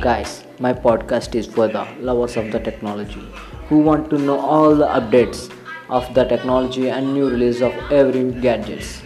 Guys, my podcast is for the lovers of the technology who want to know all the updates of the technology and new release of every gadgets.